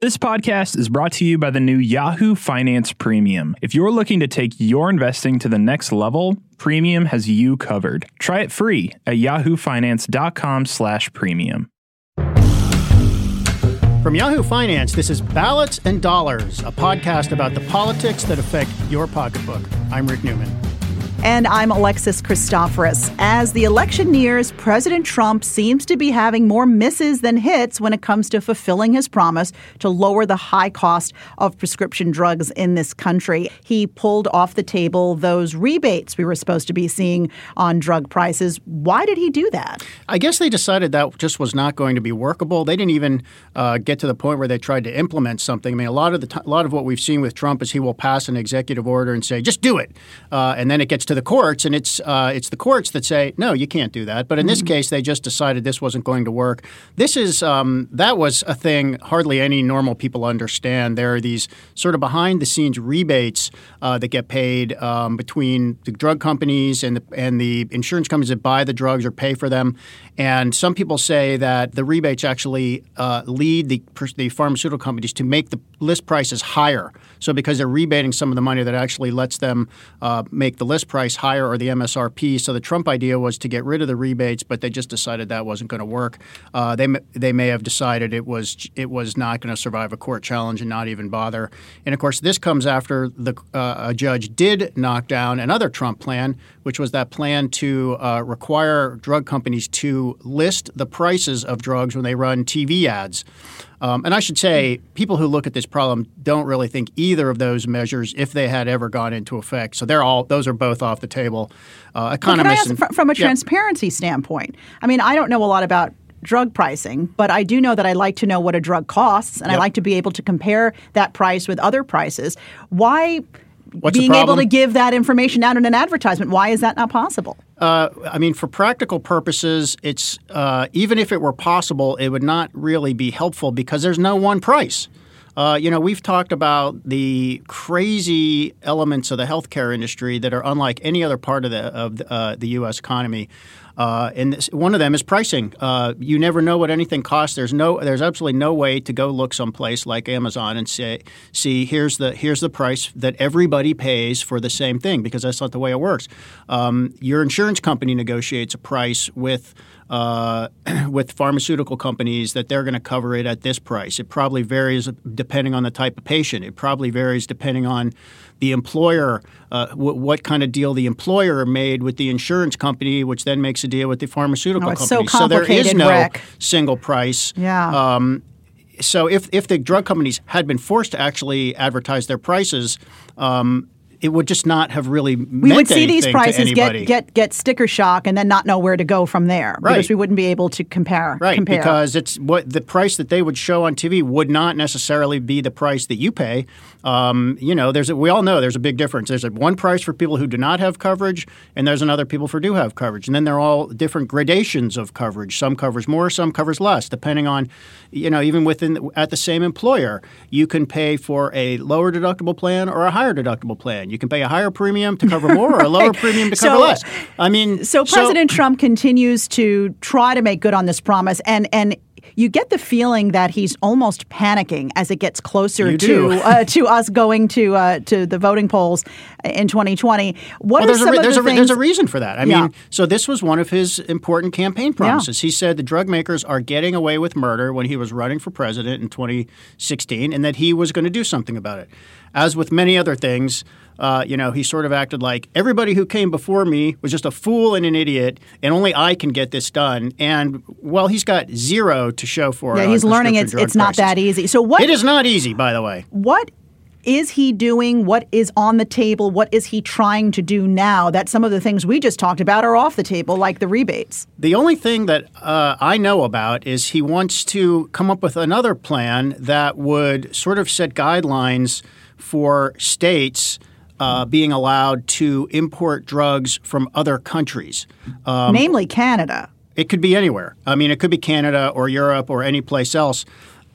This podcast is brought to you by the new Yahoo Finance Premium. If you're looking to take your investing to the next level, Premium has you covered. Try it free at yahoofinance.com/premium. From Yahoo Finance, this is Ballots and Dollars, a podcast about the politics that affect your pocketbook. I'm Rick Newman. And I'm Alexis Christoforous. As the election nears, President Trump seems to be having more misses than hits when it comes to fulfilling his promise to lower the high cost of prescription drugs in this country. He pulled off the table those rebates we were supposed to be seeing on drug prices. Why did he do that? I guess they decided that just was not going to be workable. They didn't even uh, get to the point where they tried to implement something. I mean, a lot of the t- a lot of what we've seen with Trump is he will pass an executive order and say, "Just do it," uh, and then it gets to the courts, and it's uh, it's the courts that say no, you can't do that. But in this mm-hmm. case, they just decided this wasn't going to work. This is um, that was a thing hardly any normal people understand. There are these sort of behind the scenes rebates uh, that get paid um, between the drug companies and the and the insurance companies that buy the drugs or pay for them. And some people say that the rebates actually uh, lead the the pharmaceutical companies to make the list prices higher. So because they're rebating some of the money that actually lets them uh, make the list price higher or the MSRP. So the Trump idea was to get rid of the rebates, but they just decided that wasn't going to work. Uh, they they may have decided it was it was not going to survive a court challenge and not even bother. And of course, this comes after the uh, a judge did knock down another Trump plan, which was that plan to uh, require drug companies to list the prices of drugs when they run TV ads. Um, and I should say, people who look at this problem don't really think either of those measures, if they had ever gone into effect. So they're all; those are both off the table. Uh, economists, well, ask, from a transparency yeah. standpoint, I mean, I don't know a lot about drug pricing, but I do know that I like to know what a drug costs, and yep. I like to be able to compare that price with other prices. Why? What's being able to give that information out in an advertisement. Why is that not possible? Uh, I mean, for practical purposes, it's uh, even if it were possible, it would not really be helpful because there's no one price. Uh, you know, we've talked about the crazy elements of the healthcare industry that are unlike any other part of the of the, uh, the U.S. economy. Uh, and this, one of them is pricing. Uh, you never know what anything costs. There's no, there's absolutely no way to go look someplace like Amazon and say, see, here's the here's the price that everybody pays for the same thing because that's not the way it works. Um, your insurance company negotiates a price with uh, with pharmaceutical companies that they're going to cover it at this price. It probably varies depending on the type of patient. It probably varies depending on the employer, uh, w- what kind of deal the employer made with the insurance company, which then makes a deal with the pharmaceutical oh, company. So, so, there is no Rick. single price. Yeah. Um, so if, if the drug companies had been forced to actually advertise their prices, um, it would just not have really we would see these prices get get get sticker shock and then not know where to go from there right. because we wouldn't be able to compare right compare. because it's what the price that they would show on TV would not necessarily be the price that you pay. Um, you know there's a, we all know there's a big difference. There's a one price for people who do not have coverage and there's another people for do have coverage. And then they're all different gradations of coverage. Some covers more some covers less depending on you know even within at the same employer you can pay for a lower deductible plan or a higher deductible plan you can pay a higher premium to cover more or a lower premium to cover so, less. I mean, so President so, Trump continues to try to make good on this promise, and and you get the feeling that he's almost panicking as it gets closer to uh, to us going to uh, to the voting polls in 2020. What well, there's, a, there's, the a, there's, a, reason for that. I yeah. mean, so this was one of his important campaign promises. Yeah. He said the drug makers are getting away with murder when he was running for president in 2016, and that he was going to do something about it. As with many other things, uh, you know, he sort of acted like everybody who came before me was just a fool and an idiot, and only I can get this done. And well, he's got zero to show for yeah, it. Yeah, he's learning it's it's not that easy. So what? It is not easy, by the way. What is he doing? What is on the table? What is he trying to do now that some of the things we just talked about are off the table, like the rebates? The only thing that uh, I know about is he wants to come up with another plan that would sort of set guidelines for states uh, being allowed to import drugs from other countries, um, namely Canada. It could be anywhere. I mean, it could be Canada or Europe or any place else.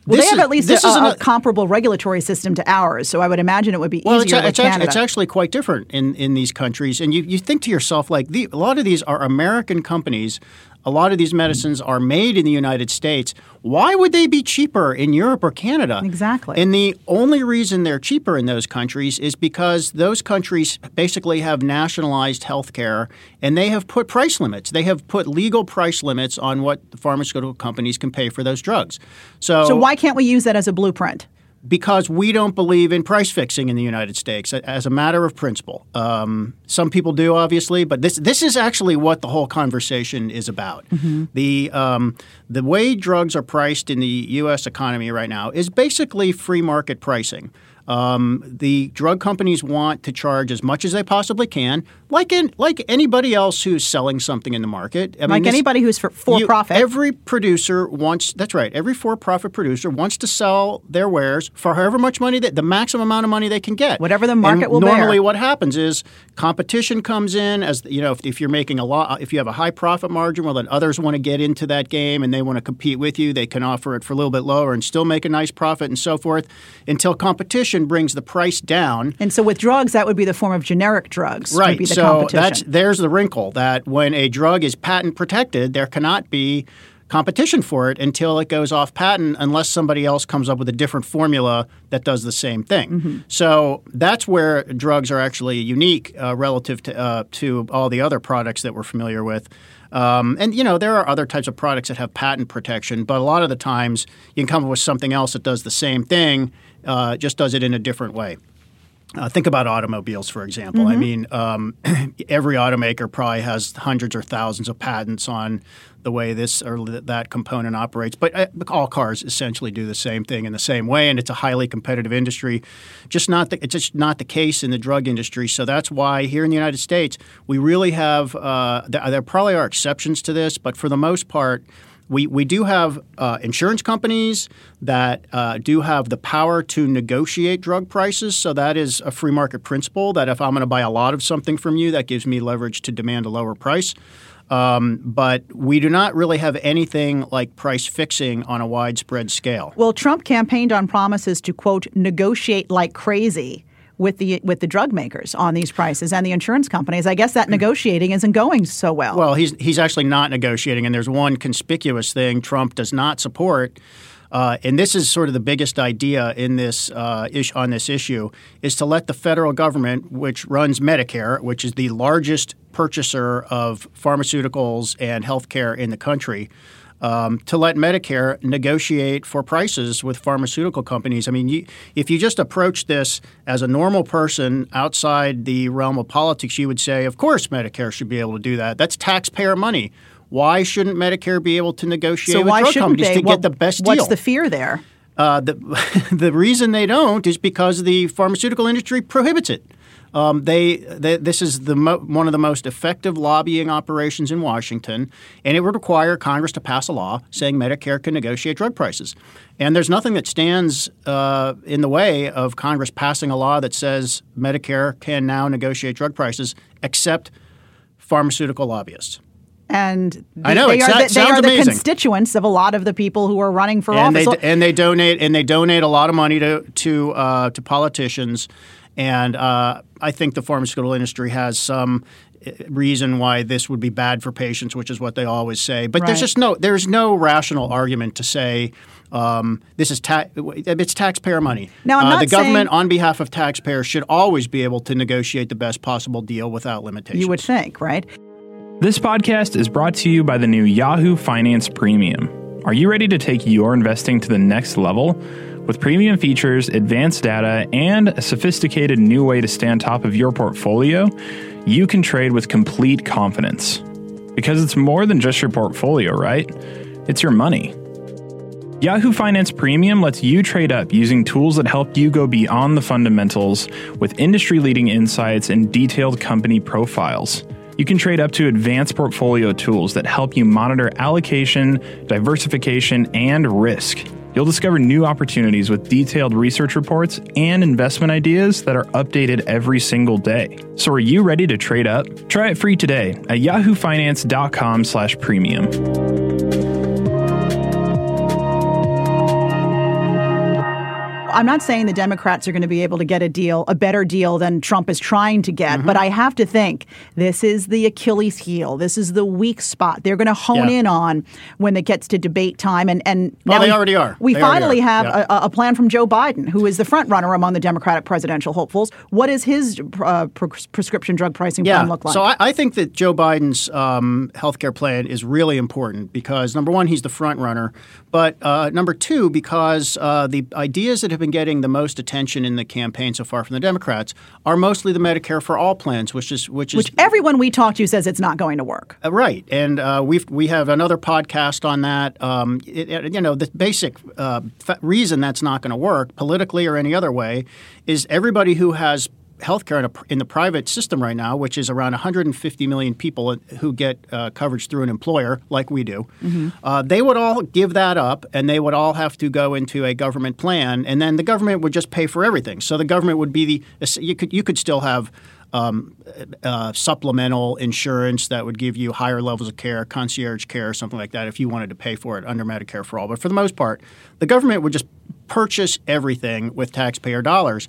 Well, this they have is, at least a, a, a, comparable regulatory system to ours, so I would imagine it would be well, easier it's, it's, actually, it's actually quite different in, in these countries. And you, you think to yourself, like, the, a lot of these are American companies a lot of these medicines are made in the United States. Why would they be cheaper in Europe or Canada? Exactly. And the only reason they're cheaper in those countries is because those countries basically have nationalized health care and they have put price limits. They have put legal price limits on what the pharmaceutical companies can pay for those drugs. So, so why can't we use that as a blueprint? Because we don't believe in price fixing in the United States as a matter of principle. Um, some people do, obviously, but this this is actually what the whole conversation is about. Mm-hmm. The um, the way drugs are priced in the U.S. economy right now is basically free market pricing. Um, the drug companies want to charge as much as they possibly can, like in, like anybody else who's selling something in the market. I like mean, this, anybody who's for, for you, profit. Every producer wants. That's right. Every for-profit producer wants to sell their wares for however much money that the maximum amount of money they can get. Whatever the market and will normally, bear. what happens is competition comes in. As you know, if, if you're making a lot, if you have a high profit margin, well, then others want to get into that game and they want to compete with you. They can offer it for a little bit lower and still make a nice profit and so forth until competition brings the price down. And so with drugs, that would be the form of generic drugs. Right. so that's there's the wrinkle that when a drug is patent protected, there cannot be competition for it until it goes off patent unless somebody else comes up with a different formula that does the same thing. Mm-hmm. So that's where drugs are actually unique uh, relative to, uh, to all the other products that we're familiar with. Um, and you know there are other types of products that have patent protection, but a lot of the times you can come up with something else that does the same thing, uh, just does it in a different way. Uh, think about automobiles, for example. Mm-hmm. I mean, um, every automaker probably has hundreds or thousands of patents on the way this or that component operates. But uh, all cars essentially do the same thing in the same way, and it's a highly competitive industry. Just not the, it's just not the case in the drug industry. So that's why here in the United States we really have. Uh, there probably are exceptions to this, but for the most part we, we do have uh, insurance companies that uh, do have the power to negotiate drug prices. So that is a free market principle that if I'm going to buy a lot of something from you, that gives me leverage to demand a lower price. Um, but we do not really have anything like price fixing on a widespread scale. Well, Trump campaigned on promises to, quote, negotiate like crazy with the with the drug makers on these prices and the insurance companies. I guess that negotiating isn't going so well. Well, he's he's actually not negotiating, and there's one conspicuous thing Trump does not support. Uh, and this is sort of the biggest idea in this uh, ish, on this issue is to let the federal government, which runs Medicare, which is the largest purchaser of pharmaceuticals and health care in the country, um, to let Medicare negotiate for prices with pharmaceutical companies. I mean, you, if you just approach this as a normal person outside the realm of politics, you would say, of course, Medicare should be able to do that. That's taxpayer money. Why shouldn't Medicare be able to negotiate so with drug companies they? to well, get the best what's deal? What's the fear there? Uh, the the reason they don't is because the pharmaceutical industry prohibits it. Um, they, they, this is the mo- one of the most effective lobbying operations in Washington, and it would require Congress to pass a law saying Medicare can negotiate drug prices. And there's nothing that stands uh, in the way of Congress passing a law that says Medicare can now negotiate drug prices, except pharmaceutical lobbyists. And the, I know they are, the, they are the constituents of a lot of the people who are running for and office. They, and they donate and they donate a lot of money to to uh, to politicians and uh, I think the pharmaceutical industry has some uh, reason why this would be bad for patients, which is what they always say. But right. there's just no there's no rational argument to say um, this is ta- it's taxpayer money. Now, I'm uh, not the government, saying, on behalf of taxpayers, should always be able to negotiate the best possible deal without limitations. You would think, right? This podcast is brought to you by the new Yahoo Finance Premium. Are you ready to take your investing to the next level? With premium features, advanced data, and a sophisticated new way to stay on top of your portfolio, you can trade with complete confidence. Because it's more than just your portfolio, right? It's your money. Yahoo Finance Premium lets you trade up using tools that help you go beyond the fundamentals with industry leading insights and detailed company profiles. You can trade up to advanced portfolio tools that help you monitor allocation, diversification, and risk. You'll discover new opportunities with detailed research reports and investment ideas that are updated every single day. So are you ready to trade up? Try it free today at yahoofinance.com/premium. I'm not saying the Democrats are going to be able to get a deal, a better deal than Trump is trying to get, mm-hmm. but I have to think this is the Achilles heel. This is the weak spot they're going to hone yeah. in on when it gets to debate time. And and well, now they we, already are. We they finally are. have yeah. a, a, plan from Joe Biden, who is the front runner among the Democratic presidential hopefuls. What does his uh, prescription drug pricing yeah. plan look like? So I, I think that Joe Biden's um, health care plan is really important because number one, he's the front runner, but uh, number two, because uh, the ideas that have been getting the most attention in the campaign so far from the Democrats are mostly the Medicare for all plans, which is which is which everyone we talk to says it's not going to work. Uh, right, and uh, we we have another podcast on that. Um, it, you know, the basic uh, reason that's not going to work politically or any other way is everybody who has healthcare in, a, in the private system right now, which is around 150 million people who get uh, coverage through an employer like we do, mm-hmm. uh, they would all give that up and they would all have to go into a government plan, and then the government would just pay for everything. So the government would be the you could you could still have. Um, uh, supplemental insurance that would give you higher levels of care, concierge care, or something like that, if you wanted to pay for it under Medicare for all. But for the most part, the government would just purchase everything with taxpayer dollars.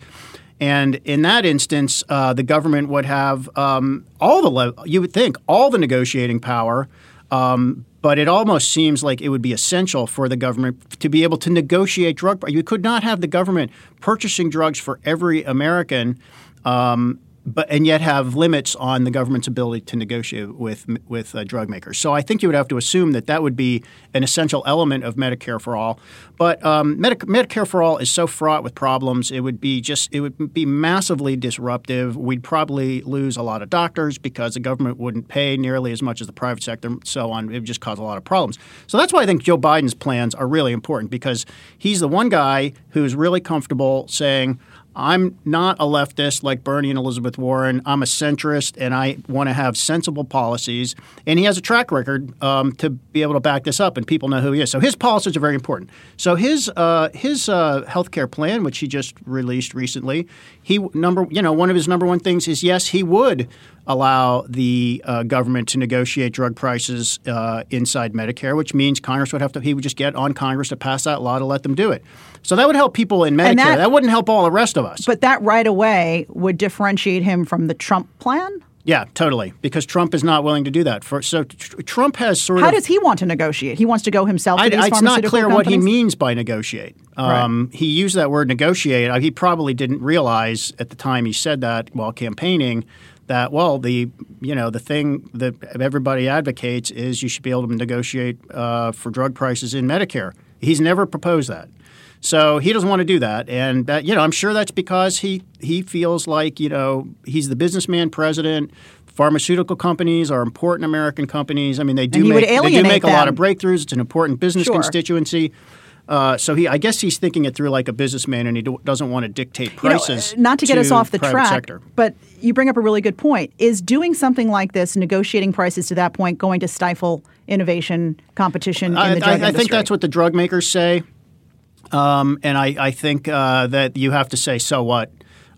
And in that instance, uh, the government would have um, all the le- you would think all the negotiating power. Um, but it almost seems like it would be essential for the government to be able to negotiate drug. You could not have the government purchasing drugs for every American um, but and yet have limits on the government's ability to negotiate with with uh, drug makers. So I think you would have to assume that that would be an essential element of Medicare for all. But um, Medi- Medicare for all is so fraught with problems. It would be just it would be massively disruptive. We'd probably lose a lot of doctors because the government wouldn't pay nearly as much as the private sector, so on. It would just cause a lot of problems. So that's why I think Joe Biden's plans are really important because he's the one guy who's really comfortable saying. I'm not a leftist like Bernie and Elizabeth Warren. I'm a centrist, and I want to have sensible policies. And he has a track record um, to be able to back this up, and people know who he is. So his policies are very important. So his uh, his uh, health care plan, which he just released recently, he number you know one of his number one things is yes, he would allow the uh, government to negotiate drug prices uh, inside Medicare, which means Congress would have to he would just get on Congress to pass that law to let them do it. So that would help people in Medicare. That, that wouldn't help all the rest of us. But that right away would differentiate him from the Trump plan? Yeah, totally. Because Trump is not willing to do that. For, so tr- Trump has sort How of. How does he want to negotiate? He wants to go himself. I, these it's not clear companies? what he means by negotiate. Um, right. He used that word negotiate. Uh, he probably didn't realize at the time he said that while campaigning that well the you know the thing that everybody advocates is you should be able to negotiate uh, for drug prices in Medicare. He's never proposed that. So he doesn't want to do that, and that, you know I'm sure that's because he he feels like you know he's the businessman president. Pharmaceutical companies are important American companies. I mean, they do make, they do make a lot of breakthroughs. It's an important business sure. constituency. Uh, so he, I guess he's thinking it through like a businessman, and he do, doesn't want to dictate prices. You know, not to get to us off the track, sector. but you bring up a really good point. Is doing something like this, negotiating prices to that point, going to stifle innovation, competition in the drug I, industry? I think that's what the drug makers say. Um, and I, I think uh, that you have to say, so what?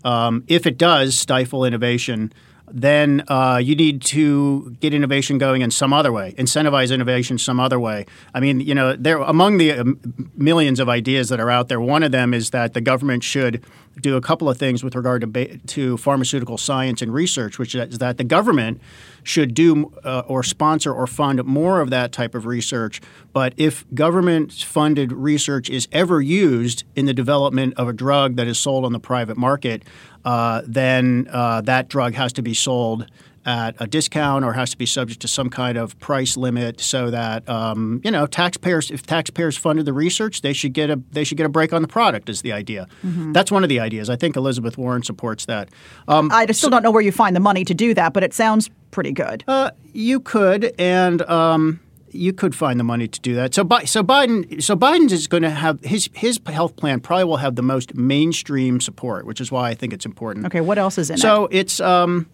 Um, if it does stifle innovation, then uh, you need to get innovation going in some other way, incentivize innovation some other way. I mean, you know, there among the um, millions of ideas that are out there, one of them is that the government should do a couple of things with regard to ba- to pharmaceutical science and research, which is that the government should do uh, or sponsor or fund more of that type of research. But if government funded research is ever used in the development of a drug that is sold on the private market, uh, then uh, that drug has to be sold at a discount or has to be subject to some kind of price limit so that um, you know taxpayers if taxpayers funded the research they should get a they should get a break on the product is the idea. Mm-hmm. that's one of the ideas. I think Elizabeth Warren supports that. Um, I still so, don't know where you find the money to do that but it sounds pretty good. Uh, you could and um, you could find the money to do that. So, so Biden, so Biden is going to have his his health plan probably will have the most mainstream support, which is why I think it's important. Okay, what else is in so it? So it's um,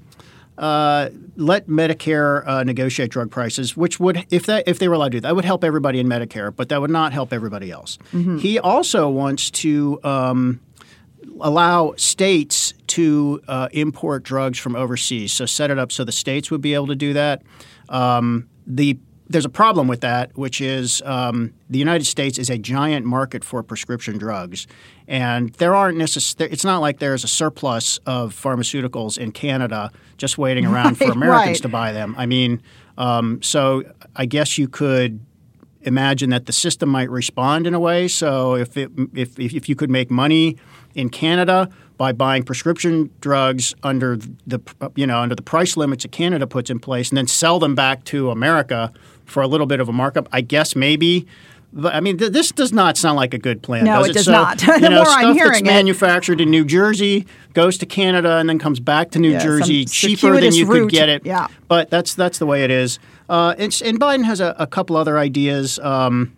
uh, let Medicare uh, negotiate drug prices, which would, if that if they were allowed to do that, that would help everybody in Medicare, but that would not help everybody else. Mm-hmm. He also wants to um, allow states to uh, import drugs from overseas. So set it up so the states would be able to do that. Um, the there's a problem with that, which is um, the United States is a giant market for prescription drugs, and there aren't necessarily. It's not like there's a surplus of pharmaceuticals in Canada just waiting around for Americans right. to buy them. I mean, um, so I guess you could imagine that the system might respond in a way. So if it, if if you could make money in Canada by buying prescription drugs under the you know under the price limits that Canada puts in place, and then sell them back to America for a little bit of a markup, I guess maybe. But, I mean, th- this does not sound like a good plan. No, does it does So, not. you The know, more stuff I'm that's hearing it- manufactured in New Jersey goes to Canada and then comes back to New Yeah, Jersey cheaper than you route. could get it. Yeah. But that's that's the way it is. Uh, and, Biden has a, a couple other ideas. Um,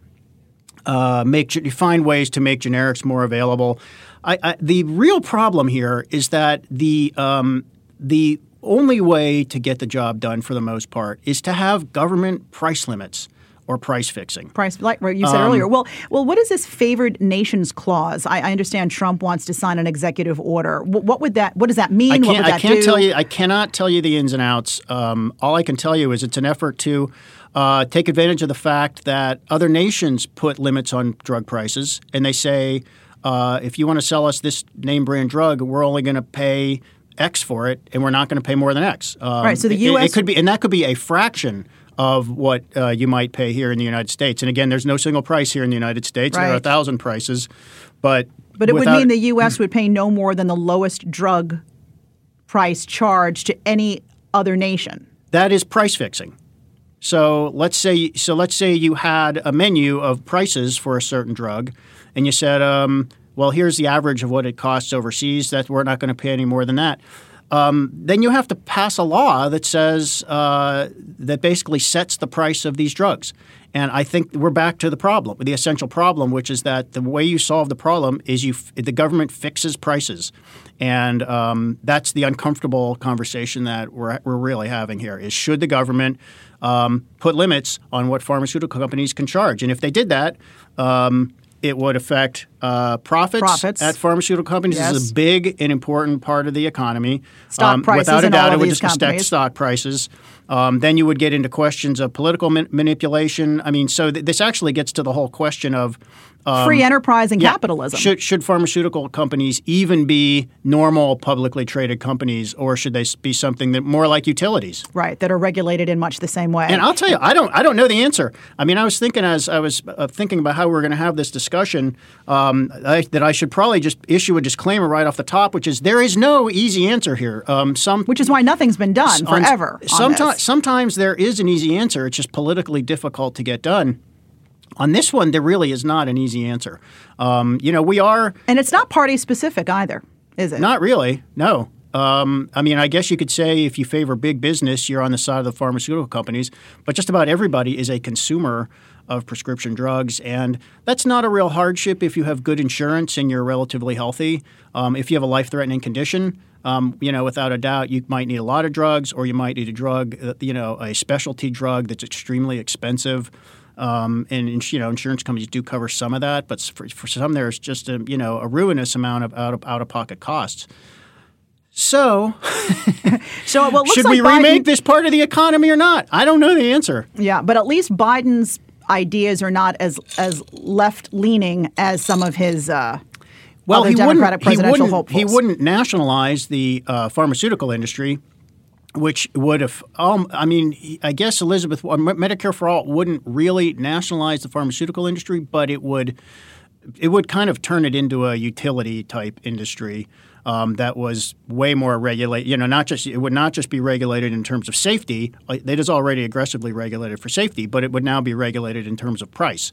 uh, make find ways to make generics more available. I, I, the real problem here is that the um, the only way to get the job done for the most part is to have government price limits or price fixing. price like what you said Um, earlier. Well, well, what is this favored nations clause? I, I understand Trump wants to sign an executive order. What, what would that? What does that mean? I can't. I can't tell you. I cannot tell you the ins and outs. Um, all I can tell you is it's an effort to uh, take advantage of the fact that other nations put limits on drug prices, and they say uh, if you want to sell us this name brand drug, we're only going to pay X for it, and we're not going to pay more than X. Um, Right, so the it- it, US could be, and that could be a fraction. Of what uh, you might pay here in the United States, and again, there's no single price here in the United States. There are a thousand prices, but But it would mean the U.S. would pay no more than the lowest drug price charged to any other nation. that is price fixing. So let's say so let's say you had a menu of prices for a certain drug, and you said, um, well, here's the average of what it costs overseas. That we're not going to pay any more than that. Um, then you have to pass a law that says uh, that basically sets the price of these drugs. And I think we're back to the problem, the essential problem, which is that the way you solve the problem is you the government fixes prices, and um, that's the uncomfortable conversation that we're, we're really having here. Is should the government um, put limits on what pharmaceutical companies can charge? And if they did that, um, it would affect uh, profits, Profits. at pharmaceutical companies. This is a big and important part of the economy. Stock prices without a doubt, it would just affect stock prices. Um, then you would get into questions of political man- manipulation. I mean, so th- this actually gets to the whole question of Free enterprise and Um, yeah, capitalism. Should should pharmaceutical companies even be normal publicly traded companies, or should they be something that more like utilities? right, that are regulated in much the same way. And I'll tell you, I don't, I don't know the answer. I mean, I was thinking as I was uh, thinking about how we are going to have this discussion, um, I, that I should probably just issue a disclaimer right off the top, which is there is no easy answer here. Um, some which is why nothing's been done on- forever. Sometimes, this. sometimes there is an easy answer. It's just politically difficult to get done. On this one, there really is not an easy answer. Um, you know, we are and it's not party specific either, is it? not really. No. Um, I mean, I guess you could say if you favor big business, you're on the side of the pharmaceutical companies, but just about everybody is a consumer of prescription drugs. And that's not a real hardship if you have good insurance and you're relatively healthy. Um, if you have a life threatening condition, um, you know, without a doubt, you might need a lot of drugs or you might need a drug, uh, you know, a specialty drug that's extremely expensive. Um, and you know, insurance companies do cover some of that, but for, for some, there's just a you know a ruinous amount of out of out of pocket costs. So, so well, looks should like we Biden- remake this part of the economy or not? I don't know the answer. Yeah, but at least Biden's ideas are not as as left leaning as some of his uh, Well, other he Democratic wouldn't. He wouldn't, hopefuls. he wouldn't nationalize the uh, pharmaceutical industry, which would have. Um, I mean, I guess Elizabeth uh, Medicare for all wouldn't really nationalize the pharmaceutical industry, but it would. It would kind of turn it into a utility type industry. Um, that was way more regulated. You know, not just it would not just be regulated in terms of safety. It is already aggressively regulated for safety, but it would now be regulated in terms of price,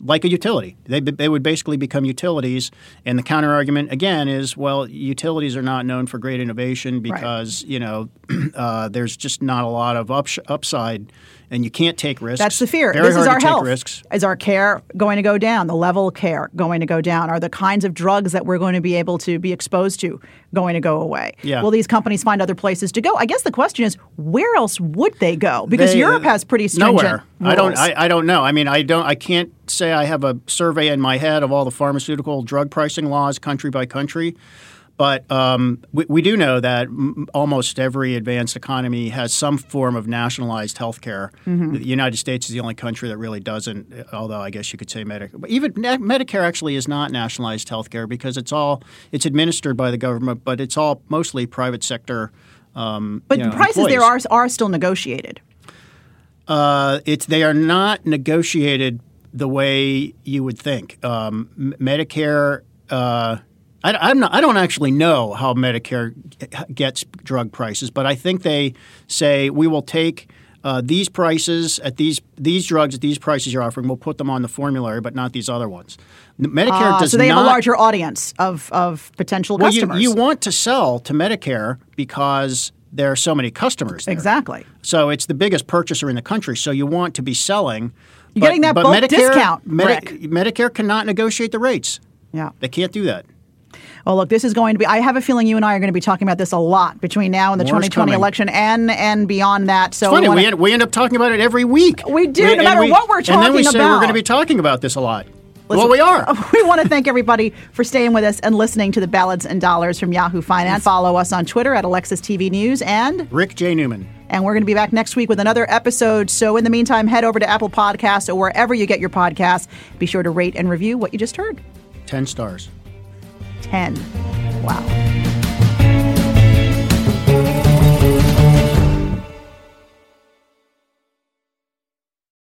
like a utility. They they would basically become utilities. And the counter argument again is, well, utilities are not known for great innovation because you know uh, there's just not a lot of ups- upside, and you can't take risks. That's the fear. Very this is our health. risks. Is our care going to go down? The level of care going to go down? Are the kinds of drugs that we're going to be able to be exposed to going to go away? Yeah. Will these companies find other places to go? I guess the question is, where else would they go? Because They- Europe has pretty stringent nowhere. I don't. I, I don't know. I mean, I don't. I can't say I have a survey in my head of all the pharmaceutical drug pricing laws country by country. But um, we, we, do know that m- almost every advanced economy has some form of nationalized health care. Mm-hmm. The United States is the only country that really doesn't, although I guess you could say Medicare. But even Medicare actually is not nationalized health care because it's all it's administered by the government, but it's all mostly private sector. Um, but you know, the prices employees. there are are still negotiated. Uh, it's they are not negotiated the way you would think. Um, Medicare. Uh, I, am not, I don't actually know how Medicare gets drug prices, but I think they say we will take uh, these prices at these these drugs at these prices you're offering. We'll put them on the formulary, but not these other ones. Medicare uh, does so they not, have a larger audience of of potential well, customers. You, you want to sell to Medicare because there are so many customers. There. Exactly. So it's the biggest purchaser in the country. So you want to be selling. You're but, getting that bulk Medicare, discount. Medi- Medicare cannot negotiate the rates. Yeah. They can't do that. Well, look, this is going to be. I have a feeling you and I are going to be talking about this a lot between now and the More 2020 election, and and beyond that. So it's funny, we, we, end, we end up talking about it every week. We do, we, no matter we, what we're talking about. And then we say we're going to be talking about this a lot. Listen, well, we are. We want to thank everybody for staying with us and listening to the Ballots and Dollars from Yahoo Finance. Follow us on Twitter at Alexis TV News and Rick J. Newman. And we're going to be back next week with another episode. So in the meantime, head over to Apple Podcasts or wherever you get your podcasts. Be sure to rate and review what you just heard. 10 stars. 10. Wow.